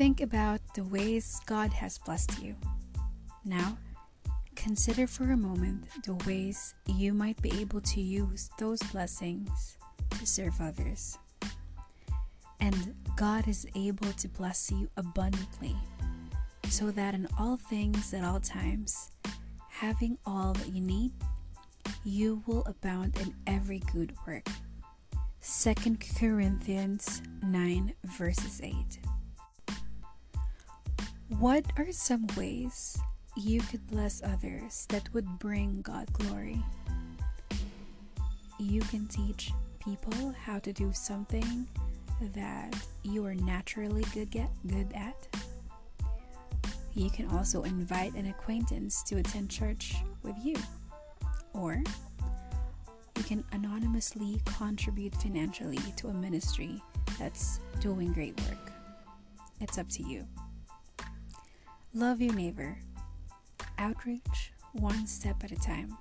Think about the ways God has blessed you. Now, consider for a moment the ways you might be able to use those blessings to serve others. And God is able to bless you abundantly, so that in all things at all times, having all that you need, you will abound in every good work. 2 Corinthians 9, verses 8. What are some ways you could bless others that would bring God glory? You can teach people how to do something that you are naturally good get good at. You can also invite an acquaintance to attend church with you. Or you can anonymously contribute financially to a ministry that's doing great work. It's up to you. Love your neighbor. Outreach one step at a time.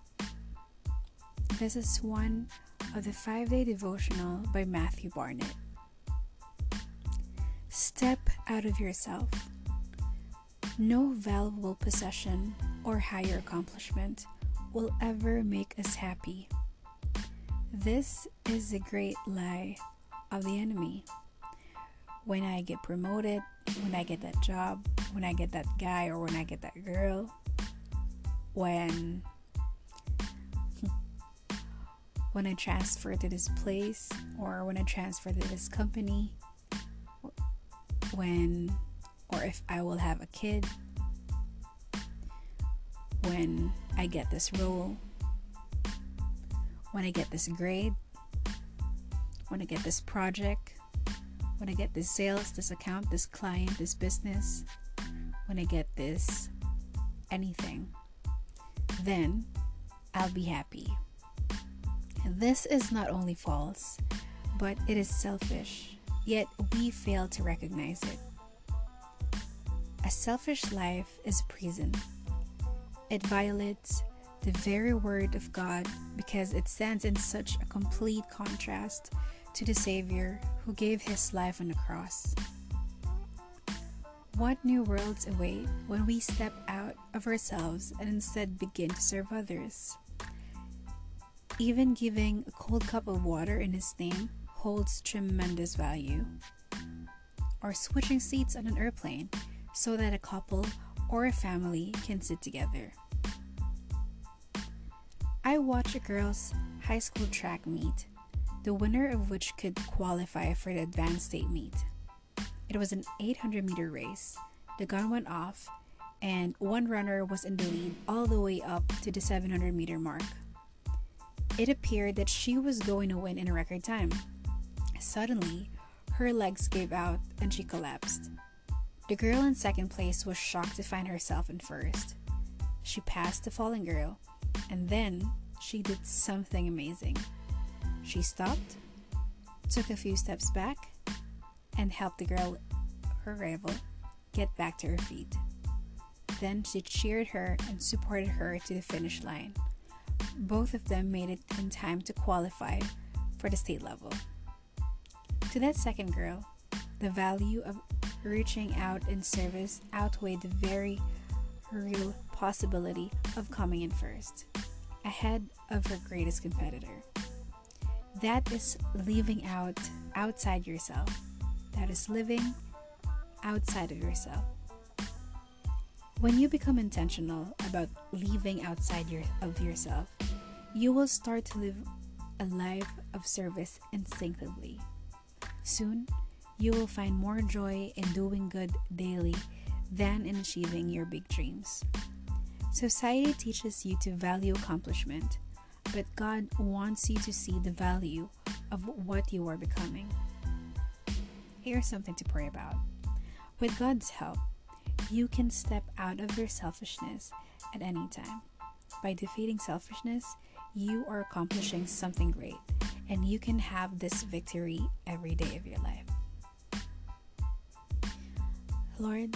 This is one of the five day devotional by Matthew Barnett. Step out of yourself. No valuable possession or higher accomplishment will ever make us happy. This is the great lie of the enemy. When I get promoted, when I get that job, when I get that guy or when I get that girl, when when I transfer to this place or when I transfer to this company, when or if I will have a kid, when I get this role, when I get this grade, when I get this project, when I get this sales, this account, this client, this business, when I get this anything, then I'll be happy. This is not only false, but it is selfish, yet we fail to recognize it. A selfish life is a prison. It violates the very word of God because it stands in such a complete contrast to the Savior who gave his life on the cross. What new worlds await when we step out of ourselves and instead begin to serve others? Even giving a cold cup of water in His name holds tremendous value. Or switching seats on an airplane so that a couple or a family can sit together. I watched a girls' high school track meet, the winner of which could qualify for the advanced state meet. It was an 800 meter race. The gun went off, and one runner was in the lead all the way up to the 700 meter mark. It appeared that she was going to win in a record time. Suddenly, her legs gave out and she collapsed. The girl in second place was shocked to find herself in first. She passed the fallen girl, and then she did something amazing. She stopped, took a few steps back, and helped the girl, her rival, get back to her feet. Then she cheered her and supported her to the finish line. Both of them made it in time to qualify for the state level. To that second girl, the value of reaching out in service outweighed the very real possibility of coming in first, ahead of her greatest competitor. That is leaving out outside yourself. That is living outside of yourself. When you become intentional about leaving outside your, of yourself, you will start to live a life of service instinctively. Soon, you will find more joy in doing good daily than in achieving your big dreams. Society teaches you to value accomplishment, but God wants you to see the value of what you are becoming. Here's something to pray about. With God's help, you can step out of your selfishness at any time. By defeating selfishness, you are accomplishing something great, and you can have this victory every day of your life. Lord,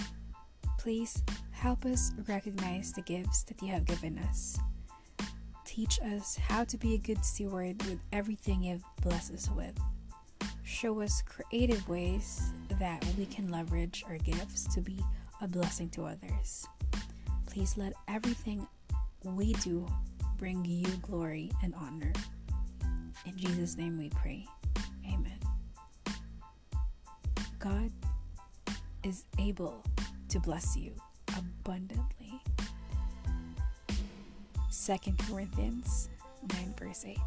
please help us recognize the gifts that you have given us. Teach us how to be a good steward with everything you've blessed us with. Show us creative ways that we can leverage our gifts to be a blessing to others. Please let everything we do bring you glory and honor. In Jesus' name we pray. Amen. God is able to bless you abundantly. 2 Corinthians 9, verse 8.